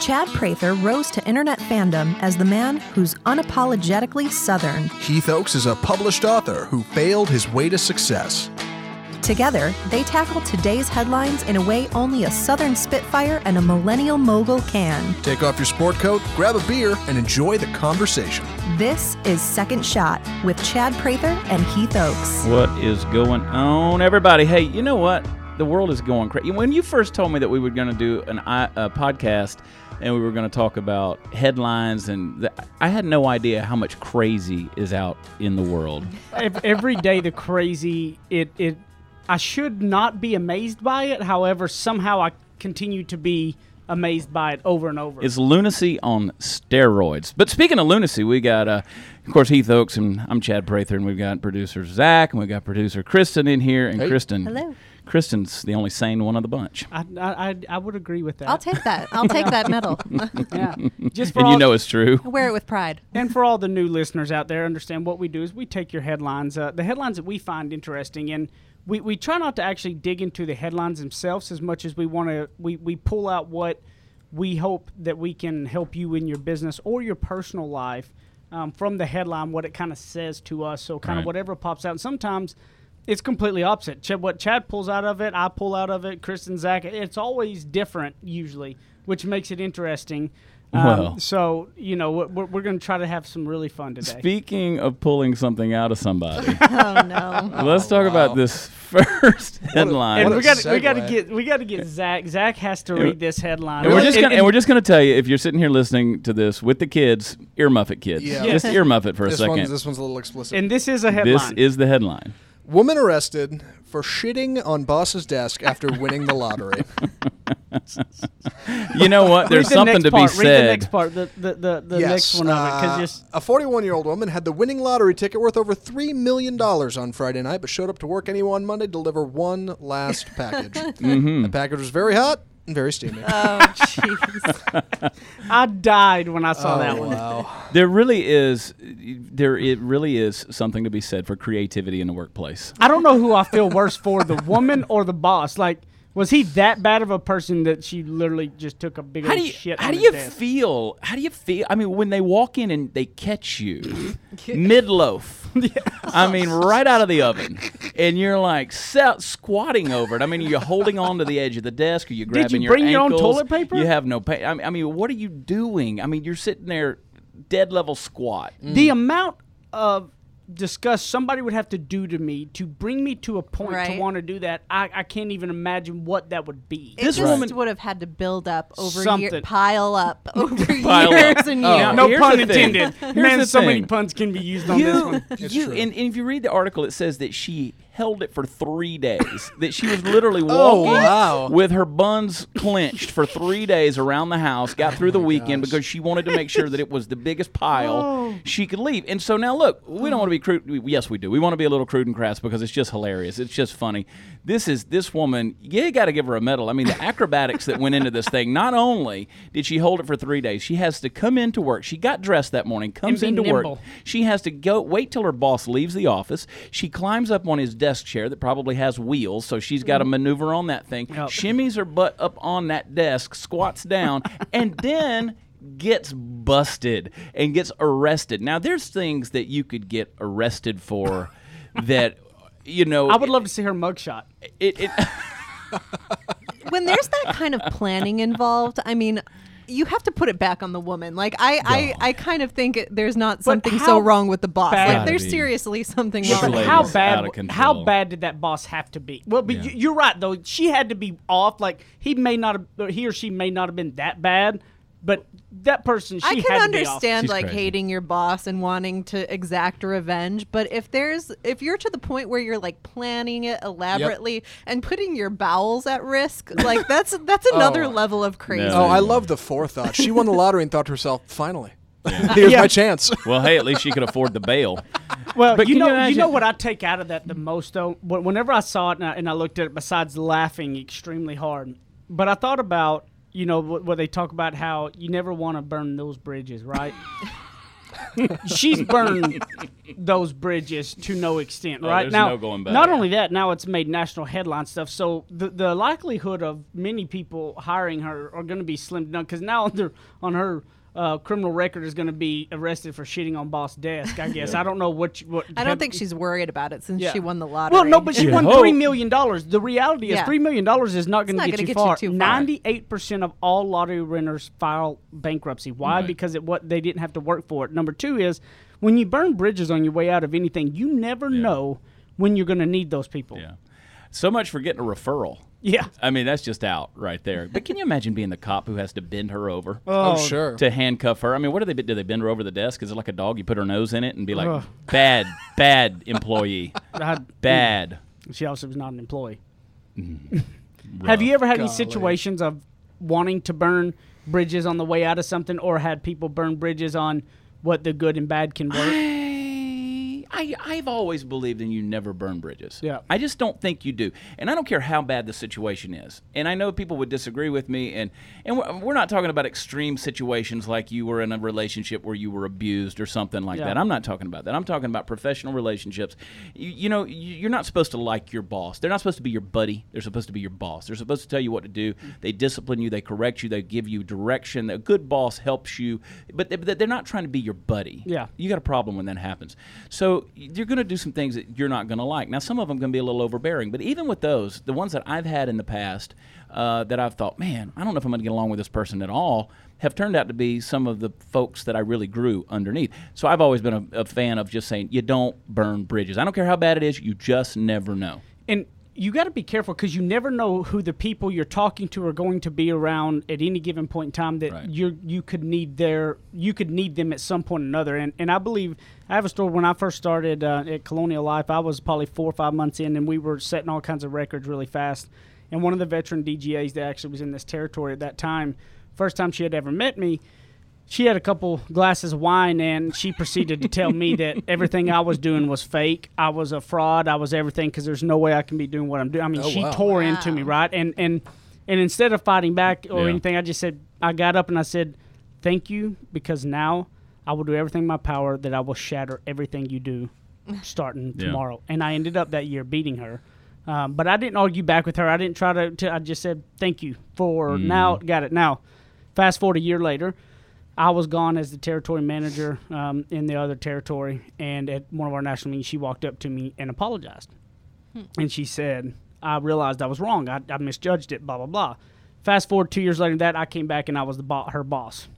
Chad Prather rose to internet fandom as the man who's unapologetically Southern. Heath Oaks is a published author who failed his way to success. Together, they tackle today's headlines in a way only a Southern Spitfire and a millennial mogul can. Take off your sport coat, grab a beer, and enjoy the conversation. This is Second Shot with Chad Prather and Heath Oaks. What is going on, everybody? Hey, you know what? The world is going crazy. When you first told me that we were going to do an, a podcast and we were going to talk about headlines, and the, I had no idea how much crazy is out in the world. Every day, the crazy it it. I should not be amazed by it. However, somehow I continue to be amazed by it over and over. It's lunacy on steroids. But speaking of lunacy, we got, uh, of course, Heath Oaks, and I'm Chad Prather, and we've got producer Zach, and we've got producer Kristen in here. And Hey. Kristen, Hello. Kristen's the only sane one of the bunch. I, I, I, I would agree with that. I'll take that. I'll take that medal. yeah. Just for And all, you know it's true. I wear it with pride. and for all the new listeners out there, understand what we do is we take your headlines, uh, the headlines that we find interesting, and we, we try not to actually dig into the headlines themselves as much as we want to. We, we pull out what we hope that we can help you in your business or your personal life um, from the headline, what it kind of says to us. So kind Right. of whatever pops out. And sometimes it's completely opposite. Ch- what Chad pulls out of it, I pull out of it. Chris and Zach, it's always different usually, which makes it interesting. Um, Well. so you know we're, we're going to try to have some really fun today. Speaking of pulling something out of somebody, Oh no. let's talk about this first headline. and What we a got we got to get we got to get Zach. Zach has to read this headline. And we're just gonna and we're just gonna tell you if you're sitting here listening to this with the kids, earmuff it, kids. Yeah. Just earmuff it for a This second. one's, this one's a little explicit. and this is a headline. this is the headline. Woman arrested for shitting on boss's desk after winning the lottery. You know what? There's the something next to be part. Read the next said. part. The the the, the yes, next one of it because uh, just a 41 year old woman had the winning lottery ticket worth over three million dollars on Friday night, but showed up to work anyway on Monday to deliver one last package. Mm-hmm. The package was very hot and very steamy. Oh jeez. I died when I saw oh, that one. wow. There really is there it really is something to be said for creativity in the workplace. I don't know who I feel worse for, the woman or the boss. Like, was he that bad of a person that she literally just took a big How do you shit? how do his you desk? feel? How do you feel? I mean, when they walk in and they catch you mid loaf. I mean, right out of the oven, and you're like se- squatting over it. I mean, you're holding on to the edge of the desk, or you grabbing you your bring your own toilet paper? You have no pay. I mean, I mean, what are you doing? I mean, you're sitting there, dead level squat. The amount of disgust somebody would have to do to me to bring me to a point to want to do that, I, I can't even imagine what that would be. It This just woman- would have had to build up over years, Something. pile up over Pile years up. and Oh. years. no here's pun intended. Man, the so many puns can be used on this You, one. you true. and, and if you read the article, it says that she held it for three days. that she was literally Oh, walking wow. with her buns clenched for three days around the house. Got oh through the weekend because she wanted to make sure that it was the biggest pile oh. she could leave. And so now, look, we don't want to be mm. crude. Yes, we do. We want to be a little crude and crass because it's just hilarious. It's just funny. This is this woman. You got to give her a medal. I mean, the acrobatics that went into this thing. Not only did she hold it for three days, she has to come into work. She got dressed that morning, comes into work. She has to go wait till her boss leaves the office. She climbs up on his desk chair that probably has wheels, so she's got to mm-hmm. maneuver on that thing. Yep. Shimmies her butt up on that desk, squats down, and then gets busted and gets arrested. Now there's things that you could get arrested for that you know I would love to see her mugshot. It, it when there's that kind of planning involved, I mean, you have to put it back on the woman. Like I, I, I kind of think it, there's not something so wrong with the boss. Like there's seriously something This wrong. But lady how is bad? How bad did that boss have to be? Well, but Yeah. you- you're right though. She had to be off. Like he may not have, he or she may not have been that bad, but that person she I had can to be understand like crazy. hating your boss and wanting to exact revenge, but if there's if you're to the point where you're like planning it elaborately and putting your bowels at risk, like that's that's another Oh. level of crazy. No. Oh, I love the forethought. She won the lottery and thought to herself, finally, here's Yeah. my chance. well, hey, at least she could afford the bail. Well, But you can you know, you, know what I take out of that the most though. Wh- Whenever I saw it and I, and I looked at it, besides laughing extremely hard, but I thought about you know what, what they talk about how you never want to burn those bridges, right? she's burned those bridges to no extent, Oh, right? there's now, no going back. not only that, now it's made national headline stuff. So the the likelihood of many people hiring her are going to be slim down because now on, their, on her uh, criminal record is going to be arrested for shitting on boss desk. I guess I don't know what. you- what I don't think she's worried about it since Yeah. she won the lottery. Well, no, but she You'd won three million dollars. The reality is, Yeah. three million dollars is not going to get, gonna you get you far. too far. Ninety-eight percent of all lottery winners file bankruptcy. Why? Right. Because it what they didn't have to work for it. Number two is when you burn bridges on your way out of anything, you never know when you're going to need those people. Yeah. So much for getting a referral. Yeah. I mean, that's just out right there. But can you imagine being the cop who has to bend her over Oh, sure. to handcuff her? I mean, what do they do? They bend her over the desk? Is it like a dog? You put her nose in it and be like, bad, bad employee, I- bad. She also was not an employee. Mm-hmm. Have you ever had any situations of wanting to burn bridges on the way out of something, or had people burn bridges on what the good and bad can work? I, I've always believed in you never burn bridges. Yeah. I just don't think you do. And I don't care how bad the situation is. And I know people would disagree with me. And, and we're, not talking about extreme situations like you were in a relationship where you were abused or something like Yeah. that. I'm not talking about that. I'm talking about professional relationships. You, you know, you- you're not supposed to like your boss. They're not supposed to be your buddy. They're supposed to be your boss. They're supposed to tell you what to do. They discipline you. They correct you. They give you direction. A good boss helps you. But they- but they're not trying to be your buddy. Yeah. You got a problem when that happens. So you're going to do some things that you're not going to like. Now, some of them going to be a little overbearing, but even with those, the ones that I've had in the past uh, that I've thought, man, I don't know if I'm going to get along with this person at all, have turned out to be some of the folks that I really grew underneath. So I've always been a, a fan of just saying, you don't burn bridges. I don't care how bad it is, you just never know. and you got to be careful because you never know who the people you're talking to are going to be around at any given point in time that Right. you you could need their you could need them at some point or another. And and I believe I have a story. When I first started uh, at Colonial Life I was probably four or five months in and we were setting all kinds of records really fast. And one of the veteran DGAs that actually was in this territory at that time first time she had ever met me she had a couple glasses of wine and she proceeded to tell me that everything I was doing was fake. I was a fraud. I was everything because there's no way I can be doing what I'm doing. I mean, Oh, she wow. tore into me, right? And and and instead of fighting back or Yeah. anything, I just said I got up and I said, "Thank you," because now I will do everything in my power that I will shatter everything you do, starting Yeah. tomorrow. And I ended up that year beating her. Um, but I didn't argue back with her. I didn't try to. to I just said thank you for now. Got it now. Fast forward a year later, I was gone as the territory manager um, in the other territory, and at one of our national meetings, she walked up to me and apologized, and she said, "I realized I was wrong. I, I misjudged it. Blah blah blah." Fast forward two years later, that I came back and I was the bo- her boss,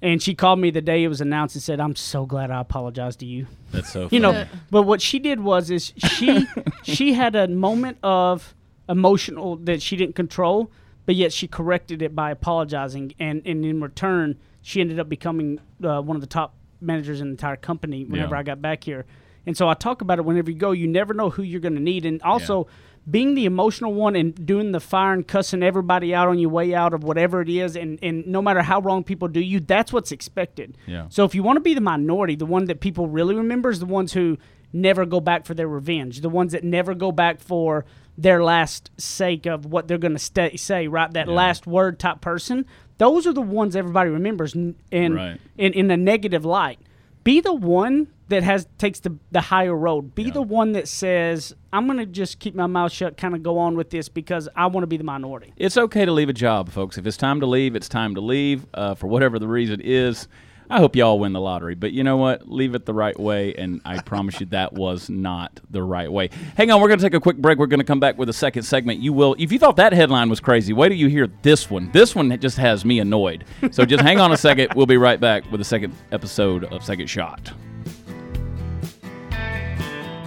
and she called me the day it was announced and said, "I'm so glad I apologized to you." That's so you know but what she did was is she she had a moment of emotional that she didn't control but yet she corrected it by apologizing and, and in return she ended up becoming uh, one of the top managers in the entire company whenever Yeah. i got back here and so i talk about it whenever you go you never know who you're going to need and also being the emotional one and doing the fire and cussing everybody out on your way out of whatever it is and, and no matter how wrong people do you that's what's expected Yeah. so if you want to be the minority, the one that people really remember is the ones who never go back for their revenge, the ones that never go back for their last sake of what they're going to stay, say, right? That last word type person. Those are the ones everybody remembers in, Right. in, in a negative light. Be the one that has takes the, the higher road. Be the one that says, I'm going to just keep my mouth shut, kind of go on with this because I want to be the minority. It's okay to leave a job, folks. If it's time to leave, it's time to leave uh, for whatever the reason is. I hope y'all win the lottery, but you know what? Leave it the right way, and I promise you that was not the right way. Hang on, we're going to take a quick break. We're going to come back with a second segment. You will, if you thought that headline was crazy, wait till you hear this one. This one just has me annoyed. So just hang on a second. We'll be right back with the second episode of Second Shot.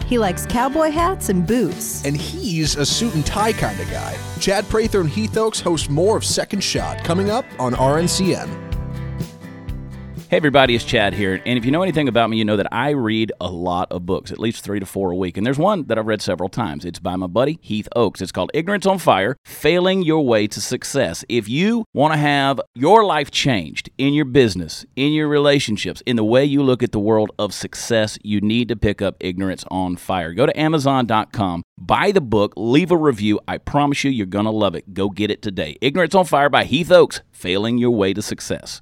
He likes cowboy hats and boots. And he's a suit and tie kind of guy. Chad Prather and Heath Oaks host more of Second Shot coming up on RNCN. Hey everybody, it's Chad here. And if you know anything about me, you know that I read a lot of books, at least three to four a week. And there's one that I've read several times. It's by my buddy Heath Oaks. It's called Ignorance on Fire Failing Your Way to Success. If you want to have your life changed in your business, in your relationships, in the way you look at the world of success, you need to pick up Ignorance on Fire. Go to Amazon.com, buy the book, leave a review. I promise you, you're going to love it. Go get it today. Ignorance on Fire by Heath Oaks Failing Your Way to Success.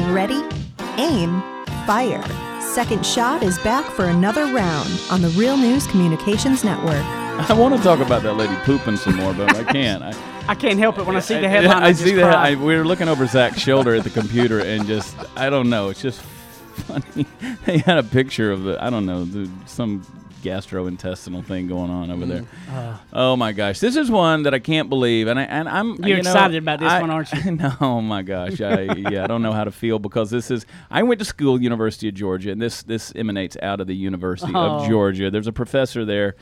Ready? Aim. Fire. Second Shot is back for another round on the Real News Communications Network. I want to talk about that lady pooping some more, but I can't. I, I can't help it when I see the headline. I, I, see that. I, we were looking over Zach's shoulder at the computer, and just I don't know. It's just funny. they had a picture of the I don't know the, some gastrointestinal thing going on over there. Mm. Uh. oh my gosh, this is one that I can't believe, and I and I'm You're you know, excited about this I- one, aren't you? no, oh my gosh, I yeah, I don't know how to feel because this is. I went to school, University of Georgia, and this this emanates out of the University of Oh. Georgia. There's a professor there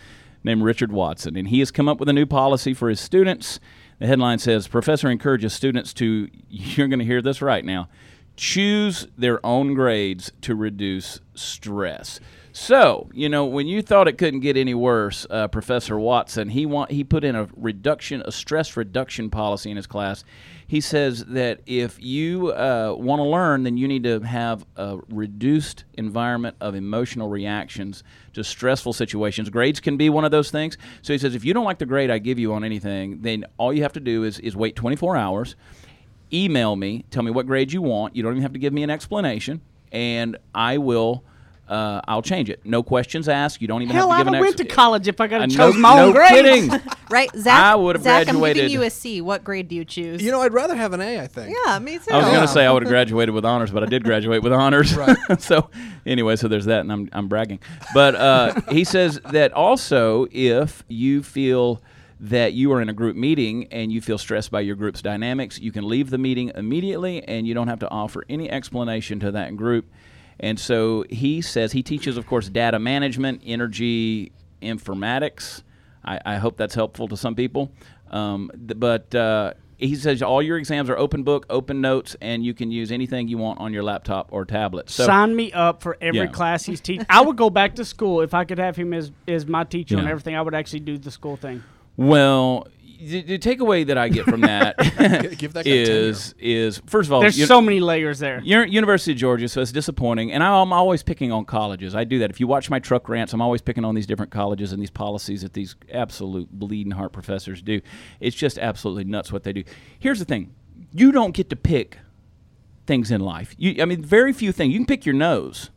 named Richard Watson, and he has come up with a new policy for his students. The headline says, "Professor encourages students to." You're going to hear this right now. Choose their own grades to reduce stress. So, you know, when you thought it couldn't get any worse, uh, Professor Watson, he want he put in a reduction, a stress reduction policy in his class. He says that if you uh, want to learn, then you need to have a reduced environment of emotional reactions to stressful situations. Grades can be one of those things. So he says if you don't like the grade I give you on anything, then all you have to do is is wait 24 hours email me, tell me what grade you want. You don't even have to give me an explanation, and I will. Uh, I'll change it. No questions asked. You don't even Hell, have to give would an went to college if I got Uh, to no, chose my no own grades. kidding. Right, Zach. I would have Zach, I'm graduated- giving you a C. What grade do you choose? You know, I'd rather have an A. I think. yeah, me too. I was Yeah. going to say I would have graduated with honors, but I did graduate with honors. Right. so anyway, so there's that, and I'm I'm bragging. But uh, he says that also if you feel that you are in a group meeting and you feel stressed by your group's dynamics, you can leave the meeting immediately, and you don't have to offer any explanation to that group. And so he says he teaches, of course, data management, energy informatics. I, I hope that's helpful to some people. Um, th- but uh, he says all your exams are open book, open notes, and you can use anything you want on your laptop or tablet. So Sign me up for every Yeah. class he's teaching. I would go back to school if I could have him as, as my teacher and Yeah. everything. I would actually do the school thing. Well, the, the takeaway that I get from that Give that is is first of all, There's you- so many layers there. University of Georgia, so it's disappointing. And I'm always picking on colleges. I do that. If you watch my truck rants, I'm always picking on these different colleges and these policies that these absolute bleeding heart professors do. It's just absolutely nuts what they do. Here's the thing: you don't get to pick things in life. You, I mean, very few things. You can pick your nose.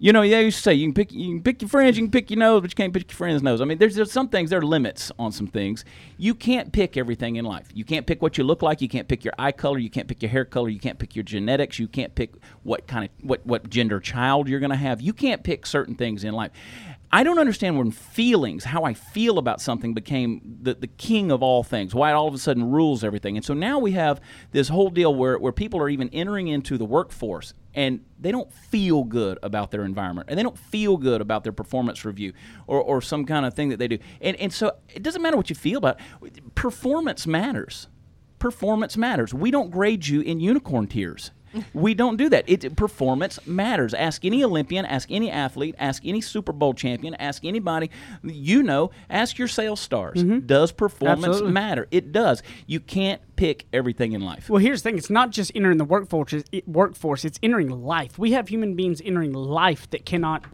You know, they used to say you can pick you can pick your friends, you can pick your nose, but you can't pick your friend's nose. I mean, there's, there's some things there are limits on some things. You can't pick everything in life. You can't pick what you look like. You can't pick your eye color. You can't pick your hair color. You can't pick your genetics. You can't pick what kind of what what gender child you're going to have. You can't pick certain things in life. I don't understand when feelings, how I feel about something, became the, the king of all things. Why it all of a sudden rules everything. And so now we have this whole deal where, where people are even entering into the workforce and they don't feel good about their environment and they don't feel good about their performance review or, or some kind of thing that they do. And, and so it doesn't matter what you feel about. Performance matters. Performance matters. We don't grade you in unicorn tears. We don't do that. It performance matters. Ask any Olympian, ask any athlete, ask any Super Bowl champion, ask anybody you know. Ask your sales stars. Does performance Absolutely. matter? It does. You can't pick everything in life. Well, here's the thing: it's not just entering the workforce. It's, it, workforce. It's entering life. We have human beings entering life that cannot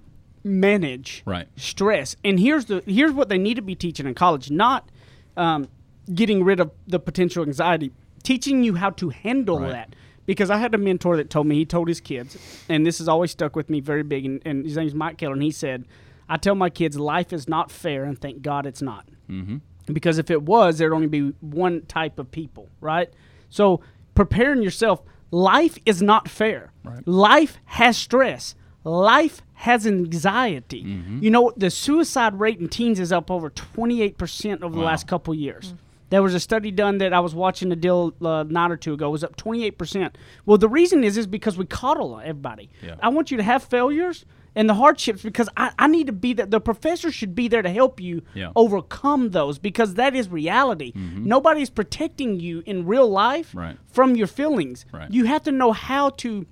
manage Right. stress. And here's the here's what they need to be teaching in college: not um, getting rid of the potential anxiety, teaching you how to handle Right. that. Because I had a mentor that told me he told his kids, and this has always stuck with me very big. And, and his name's Mike Keller, and he said, "I tell my kids life is not fair, and thank God it's not." Mm-hmm. because if it was there'd only be one type of people right? So preparing yourself life is not fair. Life has stress. Life has anxiety. Mm-hmm. You know the suicide rate in teens is up over 28% over the last couple years mm. There was a study done that I was watching a deal uh, a night or two ago. It was up 28%. Well, the reason is is because we coddle everybody. Yeah. I want you to have failures and the hardships because I, I need to be that The professor should be there to help you Yeah. overcome those because that is reality. Nobody's protecting you in real life Right. from your feelings. Right. You have to know how to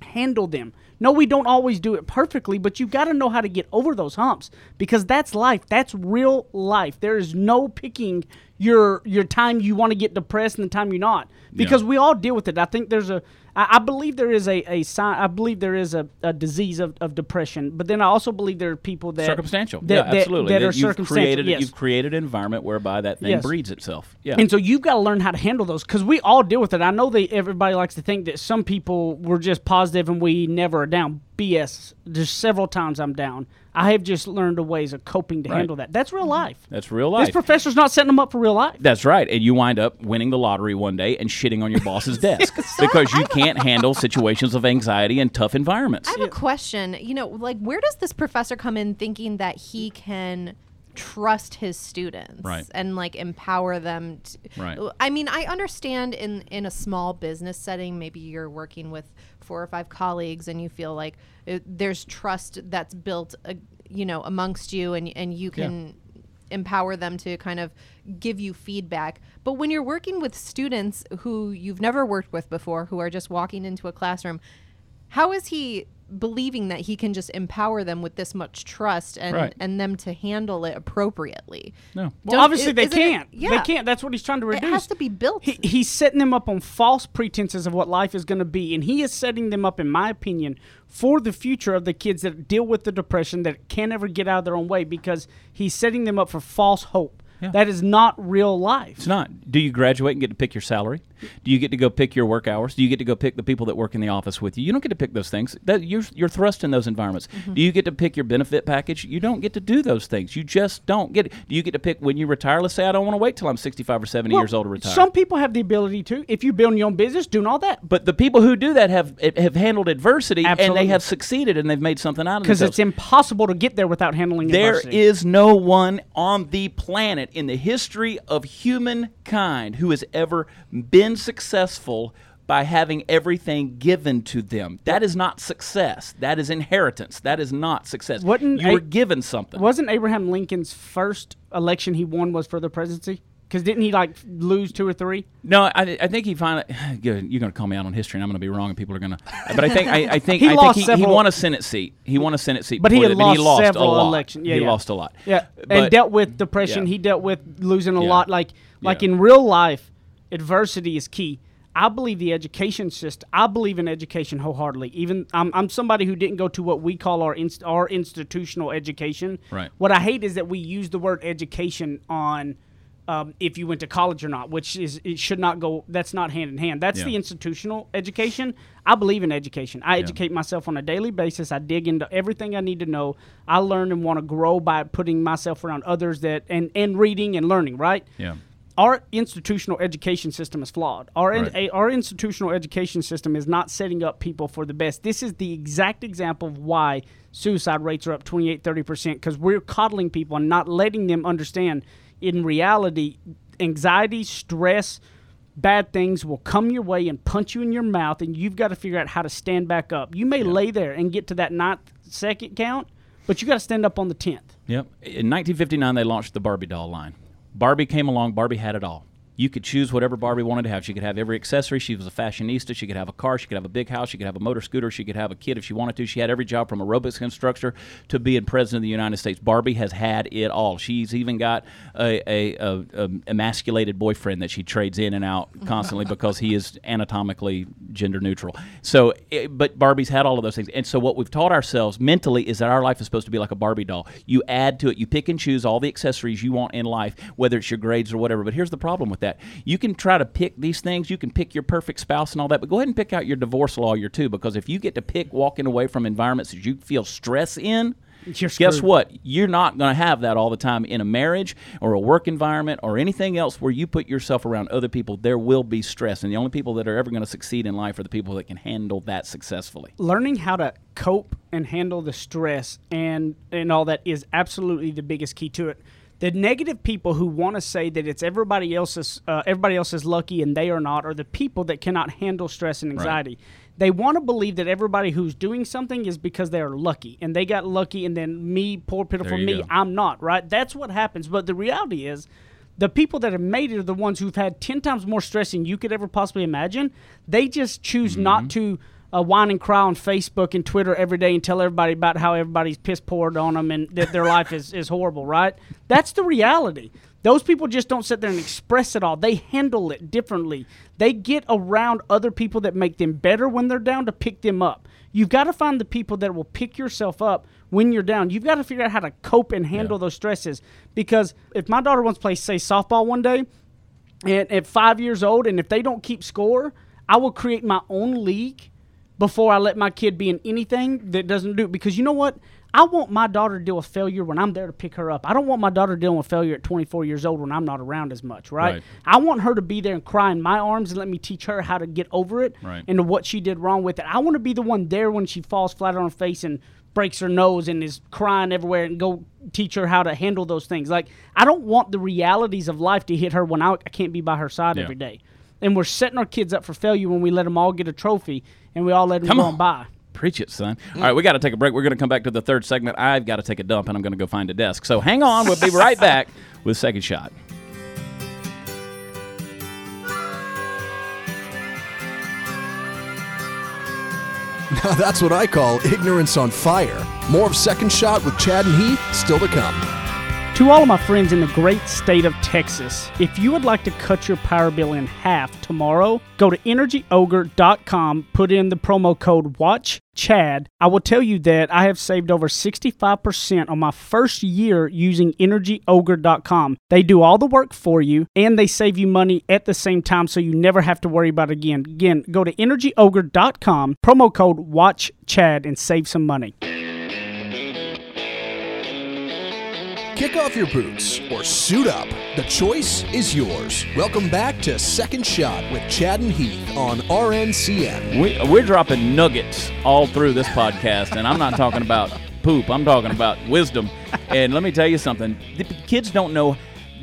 handle them. No, we don't always do it perfectly, but you've got to know how to get over those humps because that's life. That's real life. There is no picking your your time you want to get depressed and the time you're not because we all deal with it. I think there's a I, I believe there is a, a sign. I believe there is a, a disease of, of depression, but then I also believe there are people that circumstantial. that, yeah, that- absolutely. that, are you've circumstantial. created yes. you've created an environment whereby that thing Yes. breeds itself. Yeah. And so you've got to learn how to handle those because we all deal with it. I know that everybody likes to think that some people were just positive and we never are down. BS. There's several times I'm down. I have just learned a ways of coping to Right. handle that. That's real mm-hmm. life. That's real life. This professor's not setting them up for real life. That's right. And you wind up winning the lottery one day and shitting on your boss's desk because you can't handle situations of anxiety and tough environments. I have a question. You know, like where does this professor come in thinking that he can trust his students Right. and like empower them to, Right. I mean, I understand in in a small business setting, maybe you're working with four or five colleagues and you feel like uh there's trust that's built uh, you know amongst you and and you Yeah. can empower them to kind of give you feedback. But when you're working with students who you've never worked with before, who are just walking into a classroom, how is he believing that he can just empower them with this much trust and Right. and them to handle it appropriately? No. Well, Don't- obviously i- they isn't it- can't. yeah. They can't. That's what he's trying to reduce. It has to be built. He, he's setting them up on false pretenses of what life is going to be, and he is setting them up, in my opinion, for the future of the kids that deal with the depression that can't ever get out of their own way because he's setting them up for false hope. Yeah. That is not real life. It's not. Do you graduate and get to pick your salary? Do you get to go pick your work hours? Do you get to go pick the people that work in the office with you? You don't get to pick those things. That you're you're thrust in those environments. Mm-hmm. Do you get to pick your benefit package? You don't get to do those things. You just don't get. Do you get to pick when you retire? Let's say I don't want to wait till I'm 65 or 70 Well, years old to retire. Some people have the ability to. If you build your own business, doing all that. but the people who do that have have handled adversity and they have succeeded and they've made something out of it. Because it's impossible to get there without handling There adversity. is no one on the planet in the history of humankind who has ever been successful by having everything given to them. That is not success. That is inheritance. That is not success. Wasn't you were A- given something. Wasn't Abraham Lincoln's first election he won was for the presidency? Because didn't he like lose two or three? No, I, I think he finally. Good, you're going to call me out on history, and I'm going to be wrong, and people are going to. But I think I, I think He I lost think he, he won a Senate seat. He won a Senate seat, But he had that, lost, he lost several a lot. elections. Yeah, he yeah. lost a lot. Yeah, But- and dealt with depression. yeah. He dealt with losing a Yeah. lot. Like like in real life, adversity is key. I believe the education system. I believe in education wholeheartedly. Even I'm, I'm somebody who didn't go to what we call our inst, our institutional education. Right. What I hate is that we use the word education on um, if you went to college or not, which is it should not go. That's not hand in hand. That's Yeah. the institutional education. I believe in education. I educate myself on a daily basis. I dig into everything I need to know. I learn and want to grow by putting myself around others that and and reading and learning. Right Yeah. Our institutional education system is flawed. Our in- a, our institutional education system is not setting up people for the best. This is the exact example of why suicide rates are up 28 30% because we're coddling people and not letting them understand in reality anxiety, stress, bad things will come your way and punch you in your mouth and you've got to figure out how to stand back up. You may lay there and get to that ninth second count, but you got to stand up on the 10th. Yep. In 1959, they launched the Barbie doll line. Barbie came along. Barbie had it all. You could choose whatever Barbie wanted to have. She could have every accessory. She was a fashionista. She could have a car. She could have a big house. She could have a motor scooter. She could have a kid if she wanted to. She had every job from aerobics instructor to being president of the United States. Barbie has had it all. She's even got a, a, a, a emasculated boyfriend that she trades in and out constantly because he is anatomically gender neutral. So, eh, but Barbie's had all of those things. And so, what we've taught ourselves mentally is that our life is supposed to be like a Barbie doll. You add to it, you pick and choose all the accessories you want in life, whether it's your grades or whatever. But here's the problem with that you can try to pick these things, you can pick your perfect spouse and all that, but go ahead and pick out your divorce lawyer too, because if you get to pick walking away from environments that you feel stress in, guess what? You're not going to have that all the time in a marriage or a work environment or anything else where you put yourself around other people. There will be stress, and the only people that are ever going to succeed in life are the people that can handle that successfully. learning how to cope and handle the stress and and all that is absolutely the biggest key to it. The negative people who want to say that it's everybody else's uh, everybody else is lucky and they are not, are the people that cannot handle stress and anxiety. They want to believe that everybody who's doing something is because they are lucky and they got lucky, and then me, poor pitiful me, go. I'm not. Right? That's what happens. But the reality is, the people that have made it are the ones who've had 10 times more stress than you could ever possibly imagine. They just choose Mm-hmm. not to uh, whine and cry on Facebook and Twitter every day and tell everybody about how everybody's piss poured on them and that their life is, is horrible, right? That's the reality. Those people just don't sit there and express it all. They handle it differently. They get around other people that make them better when they're down to pick them up. You've got to find the people that will pick yourself up when you're down. You've got to figure out how to cope and handle those stresses. Because if my daughter wants to play, say, softball one day, and at five years old, and if they don't keep score, I will create my own league before I let my kid be in anything that doesn't do. Because you know what? I want my daughter to deal with failure when I'm there to pick her up. I don't want my daughter dealing with failure at 24 years old when I'm not around as much, right? Right. I want her to be there and cry in my arms and let me teach her how to get over it Right. and what she did wrong with it. I want to be the one there when she falls flat on her face and breaks her nose and is crying everywhere and go teach her how to handle those things. Like I don't want the realities of life to hit her when I, I can't be by her side Yeah. every day. And we're setting our kids up for failure when we let them all get a trophy and we all let them Come go on. on by. Preach it, son. Mm. All right, we got to take a break. We're going to come back to the third segment. I've got to take a dump, and I'm going to go find a desk. So hang on. We'll be right back with Second Shot. Now that's what I call ignorance on fire. More of Second Shot with Chad and Heath still to come. To all of my friends in the great state of Texas, if you would like to cut your power bill in half tomorrow, go to energyogre.com, put in the promo code WATCH Chad. I will tell you that I have saved over 65% on my first year using energyogre.com. They do all the work for you and they save you money at the same time so you never have to worry about it again. Again, go to energyogre.com, promo code WATCHCHAD and save some money. Kick off your boots or suit up. The choice is yours. Welcome back to Second Shot with Chad and Heath on RNCN. We, we're dropping nuggets all through this podcast, and I'm not talking about poop. I'm talking about wisdom. And let me tell you something: the kids don't know.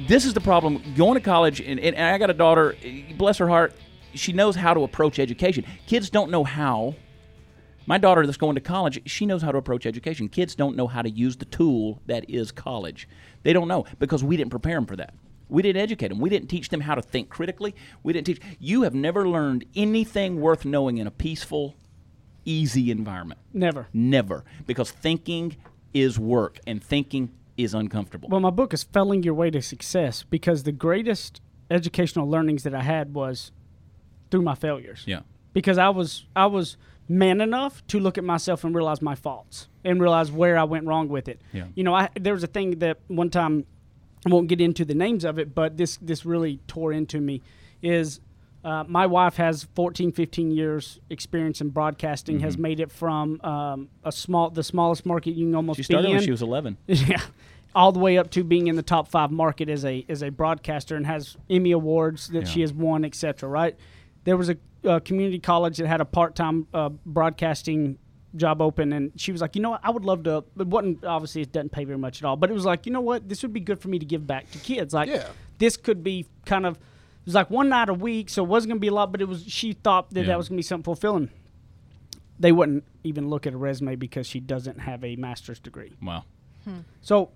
This is the problem. Going to college, and, and I got a daughter. Bless her heart, she knows how to approach education. Kids don't know how. My daughter that's going to college, she knows how to approach education. Kids don't know how to use the tool that is college. They don't know because we didn't prepare them for that. We didn't educate them. We didn't teach them how to think critically. We didn't teach. You have never learned anything worth knowing in a peaceful, easy environment. Never. Never. Because thinking is work and thinking is uncomfortable. Well, my book is Failing Your Way to Success because the greatest educational learnings that I had was through my failures. yeah. Because I was I was man enough to look at myself and realize my faults and realize where I went wrong with it. Yeah. You know, I there was a thing that one time I won't get into the names of it, but this this really tore into me is uh, my wife has 14, 15 years experience in broadcasting, has Mm-hmm. made it from um, a small, the smallest market you can almost She be started when she was 11. Yeah, all the way up to being in the top five market as a as a broadcaster and has Emmy awards that she has won, etc. Right? There was a, uh community college that had a part time uh, broadcasting job open, and she was like, you know what, I would love to. It wasn't obviously it doesn't pay very much at all, but it was like, you know what, this would be good for me to give back to kids. Like, Yeah. this could be kind of. It was like one night a week, so it wasn't gonna be a lot, but it was. She thought that Yeah. that was gonna be something fulfilling. They wouldn't even look at a resume because she doesn't have a master's degree. Wow. So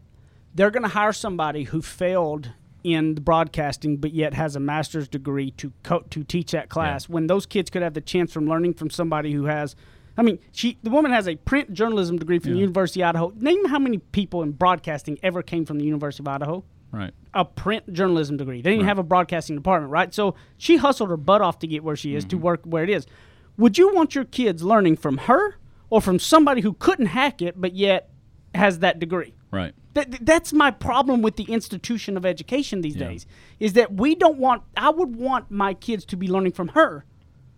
they're going to hire somebody who failed in the broadcasting, but yet has a master's degree to co- to teach that class. When those kids could have the chance from learning from somebody who has, I mean, she the woman has a print journalism degree from the University of Idaho. Name how many people in broadcasting ever came from the University of Idaho Right. a print journalism degree. They didn't have a broadcasting department, right? So she hustled her butt off to get where she is to mm-hmm. work where it is. Would you want your kids learning from her or from somebody who couldn't hack it but yet has that degree? Right. That, that's my problem with the institution of education these days is that we don't want I would want my kids to be learning from her,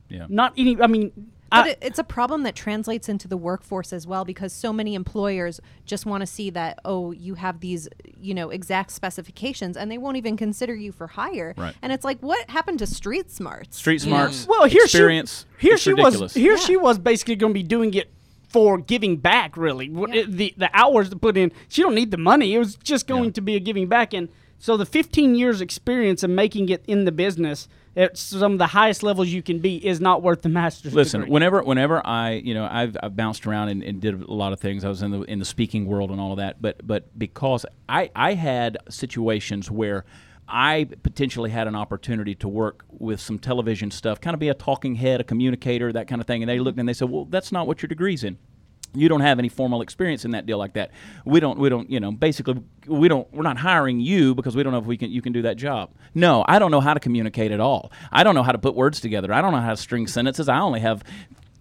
Yeah. not any I mean But I, it, it's a problem that translates into the workforce as well because so many employers just want to see that oh you have these you know exact specifications and they won't even consider you for hire. Right. And it's like what happened to street smarts? Street You know? smarts. well here experience. she here she ridiculous. was here Yeah. she was basically going to be doing it for giving back really Yeah. the the hours to put in she don't need the money it was just going Yeah. to be a giving back and so the 15 years experience of making it in the business at some of the highest levels you can be is not worth the master's Listen, degree. whenever whenever I you know I've, I've bounced around and, and did a lot of things. I was in the in the speaking world and all of that, but but because I I had situations where I potentially had an opportunity to work with some television stuff, kind of be a talking head, a communicator, that kind of thing. And they looked and they said, "Well, that's not what your degree's in." you don't have any formal experience in that deal like that. We don't we don't, you know, basically we don't we're not hiring you because we don't know if we can you can do that job. No, I don't know how to communicate at all. I don't know how to put words together. I don't know how to string sentences. I only have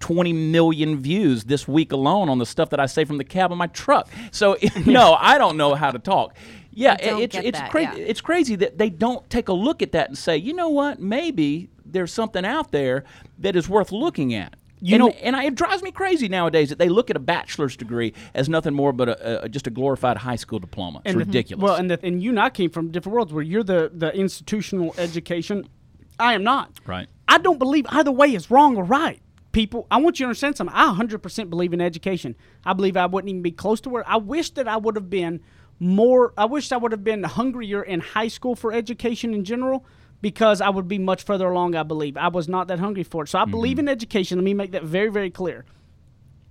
20 million views this week alone on the stuff that I say from the cab of my truck. So no, I don't know how to talk. Yeah, it's it's that, crazy. yeah. It's crazy that they don't take a look at that and say, you know what, maybe there's something out there that is worth looking at. You and, know- and I, it drives me crazy nowadays that they look at a bachelor's degree as nothing more but a, a, just a glorified high school diploma. It's And ridiculous. Well, and the, and you and I came from different worlds where you're the the institutional education. I am not. Right. I don't believe either way is wrong or right. People, I want you to understand something. I 100% believe in education. I believe I wouldn't even be close to where I wish that I would have been more. I wish I would have been hungrier in high school for education in general because I would be much further along. I believe I was not that hungry for it. So I mm-hmm. believe in education. Let me make that very very clear.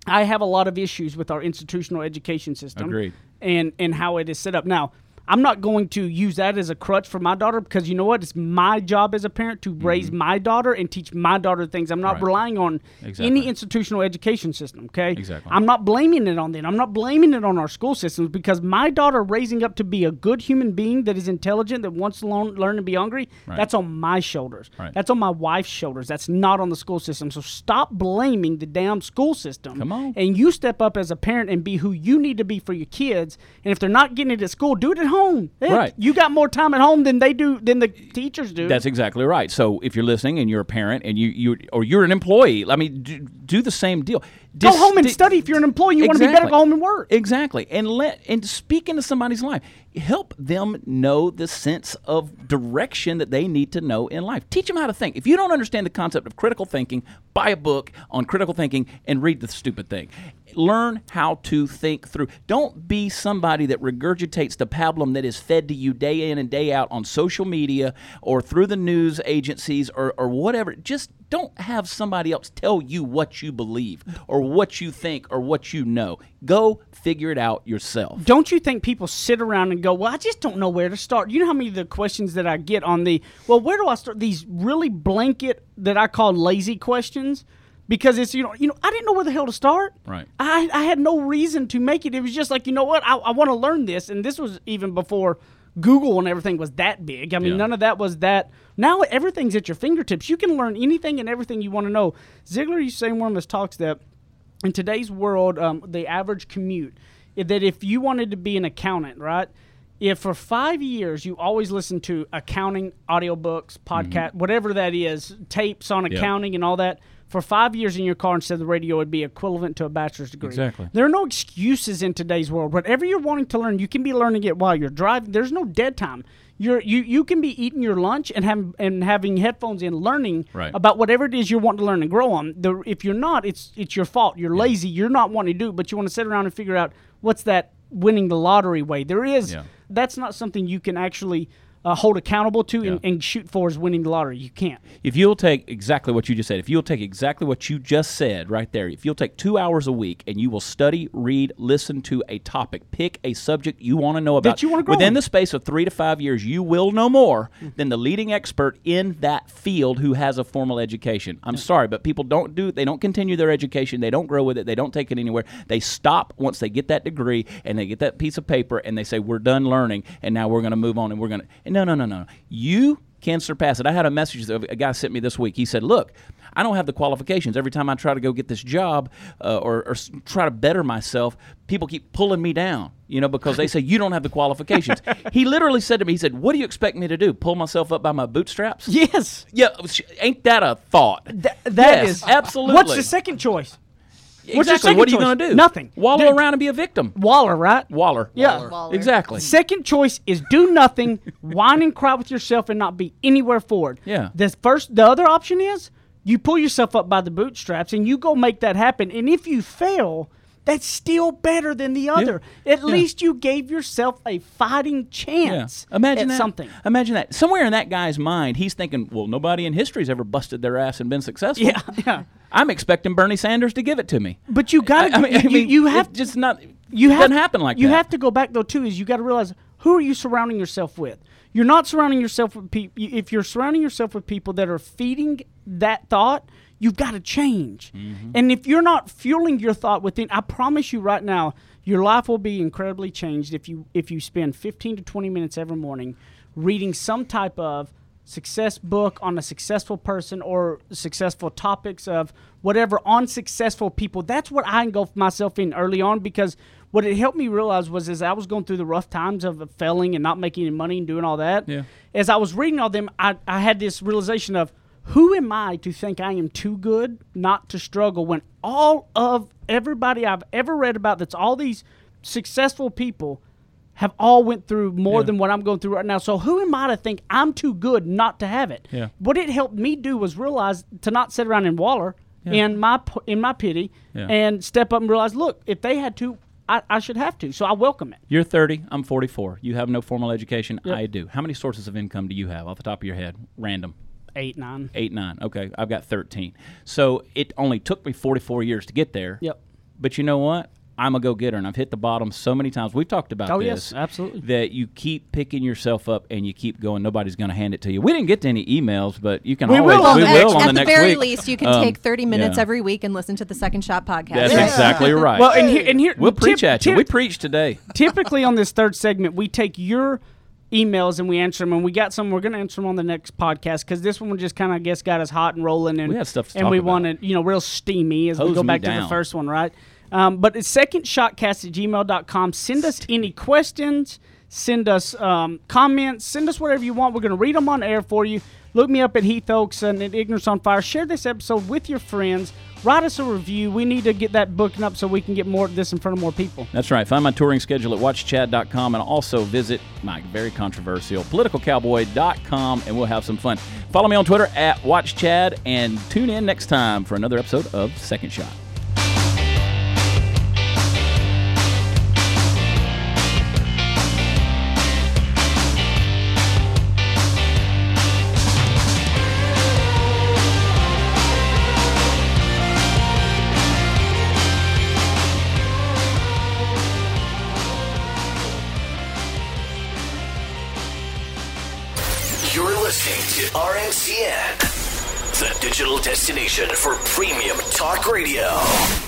I have a lot of issues with our institutional education system Agreed. and and how it is set up. Now, I'm not going to use that as a crutch for my daughter because you know what? It's my job as a parent to raise my daughter and teach my daughter things. I'm not Mm-hmm. Right. relying on Exactly. any institutional education system, okay? Exactly. I'm not blaming it on them. I'm not blaming it on our school systems because my daughter raising up to be a good human being that is intelligent, that wants to learn, learn to be hungry, that's on my shoulders. Right. That's on my wife's shoulders. That's not on the school system. So stop blaming the damn school system. Come on. And you step up as a parent and be who you need to be for your kids. And if they're not getting it at school, do it at home. Heck, Right. You got more time at home than they do than the teachers do. That's exactly right. So if you're listening and you're a parent and you, you or you're an employee, I mean, do, do the same deal. Go home and study if you're an employee. You want to be better. Exactly. Go home and work. Exactly. And let and speak into somebody's life. Help them know the sense of direction that they need to know in life. Teach them how to think. If you don't understand the concept of critical thinking, buy a book on critical thinking and read the stupid thing. Learn how to think through. Don't be somebody that regurgitates the pablum that is fed to you day in and day out on social media or through the news agencies or, or whatever. Just don't have somebody else tell you what you believe or what you think or what you know. Go figure it out yourself. Don't you think people sit around and go, "Well, I just don't know where to start." You know how many of the questions that I get on the, "Well, where do I start?" These really blanket that I call lazy questions, because it's you know, you know, I didn't know where the hell to start. Right. I I had no reason to make it. It was just like, you know what, I, I want to learn this, and this was even before Google and everything was that big. I mean, Yeah. none of that was that. Now everything's at your fingertips. You can learn anything and everything you want to know. Ziglar used to say in one of his talks that in today's world, um, the average commute, that if you wanted to be an accountant, right? If for five years you always listen to accounting audiobooks, podcast, whatever that is, tapes on accounting and all that, for five years in your car instead of the radio would be equivalent to a bachelor's degree. Exactly. There are no excuses in today's world. Whatever you're wanting to learn, you can be learning it while you're driving. There's no dead time. You're, you you can be eating your lunch and having and having headphones in, learning Right. about whatever it is you're wanting to learn and grow on. The, if you're not, it's it's your fault. You're lazy. You're not wanting to do it, but you want to sit around and figure out what's that winning the lottery way. There is. Yeah. That's not something you can actually uh, hold accountable to and, Yeah. and shoot for is winning the lottery. You can't. If you'll take exactly what you just said, if you'll take exactly what you just said right there, if you'll take two hours a week and you will study, read, listen to a topic, pick a subject you want to know about, you wanna grow within in. the space of three to five years, you will know more than the leading expert in that field who has a formal education. I'm sorry, but people don't do, they don't continue their education, they don't grow with it, they don't take it anywhere. They stop once they get that degree and they get that piece of paper and they say, we're done learning and now we're going to move on and we're going to, no, no, no, no. You can surpass it. I had a message that a guy sent me this week. He said, "Look, I don't have the qualifications. Every time I try to go get this job uh, or, or try to better myself, people keep pulling me down. You know, because they say you don't have the qualifications." he literally said to me, "He said, what do you expect me to do? Pull myself up by my bootstraps?" Yes. Yeah, ain't that a thought? Th- that Yes, is absolutely. What's the second choice? Your exactly. second what are you going to do? Nothing. Wallow Dude. around and be a victim. Waller, right? Waller. Yeah. Waller. Exactly. Second choice is do nothing, whine and cry with yourself, and not be anywhere forward. Yeah. The first, the other option is you pull yourself up by the bootstraps and you go make that happen. And if you fail, that's still better than the other. At Yeah. least you gave yourself a fighting chance. Imagine at that. something. Imagine that. Somewhere in that guy's mind, he's thinking, "Well, nobody in history's ever busted their ass and been successful." Yeah, yeah. I'm expecting Bernie Sanders to give it to me. But you got I, I to. mean, you, I mean, you it's have just not. you have, doesn't happen like you that. have to go back though too. Is you got to realize who are you surrounding yourself with. you're not surrounding yourself with people. If you're surrounding yourself with people that are feeding that thought, you've got to change. Mm-hmm. And if you're not fueling your thought within, I promise you right now, your life will be incredibly changed if you if you spend 15 to 20 minutes every morning reading some type of success book on a successful person or successful topics of whatever on successful people. That's what I engulfed myself in early on because what it helped me realize was as I was going through the rough times of failing and not making any money and doing all that, Yeah. as I was reading all them, I, I had this realization of who am I to think I am too good not to struggle when all of everybody I've ever read about that's all these successful people have all went through more Yeah. than what I'm going through right now. So who am I to think I'm too good not to have it? Yeah. What it helped me do was realize to not sit around and waller in my in my pity Yeah. and step up and realize, look, if they had to, I, I should have to. So I welcome it. You're 30. I'm 44. You have no formal education. I do. How many sources of income do you have off the top of your head? Random. Eight, nine. Eight, nine. Okay. I've got 13. So it only took me 44 years to get there. Yep. But you know what? I'm a go getter, and I've hit the bottom so many times. We've talked about Oh, this. yes, absolutely. That you keep picking yourself up and you keep going. Nobody's going to hand it to you. We didn't get to any emails, but you can We always. will on we the will next- on at the the very week. least, you can Um, take 30 minutes yeah. every week and listen to the Second Shot podcast. That's Yeah. exactly right. Well, and here, and here, we'll tip- preach at you. tip- we preach today. typically on this third segment, we take your emails and we answer them, and we got some. We're going to answer them on the next podcast because this one just kind of, I guess, got us hot and rolling, and We had stuff to and talk we about. wanted, you know, real steamy as we go me back to the first one, right? Um, but it's secondshotcast at gmail.com. Send us any questions. Send us um, comments. Send us whatever you want. We're going to read them on air for you. Look me up at Heath Oaks and at Ignorance on Fire. Share this episode with your friends. Write us a review. We need to get that booking up so we can get more of this in front of more people. That's right. Find my touring schedule at watchchad.com and also visit my very controversial politicalcowboy.com and we'll have some fun. Follow me on Twitter at watchchad and tune in next time for another episode of Second Shot. Destination for premium talk radio.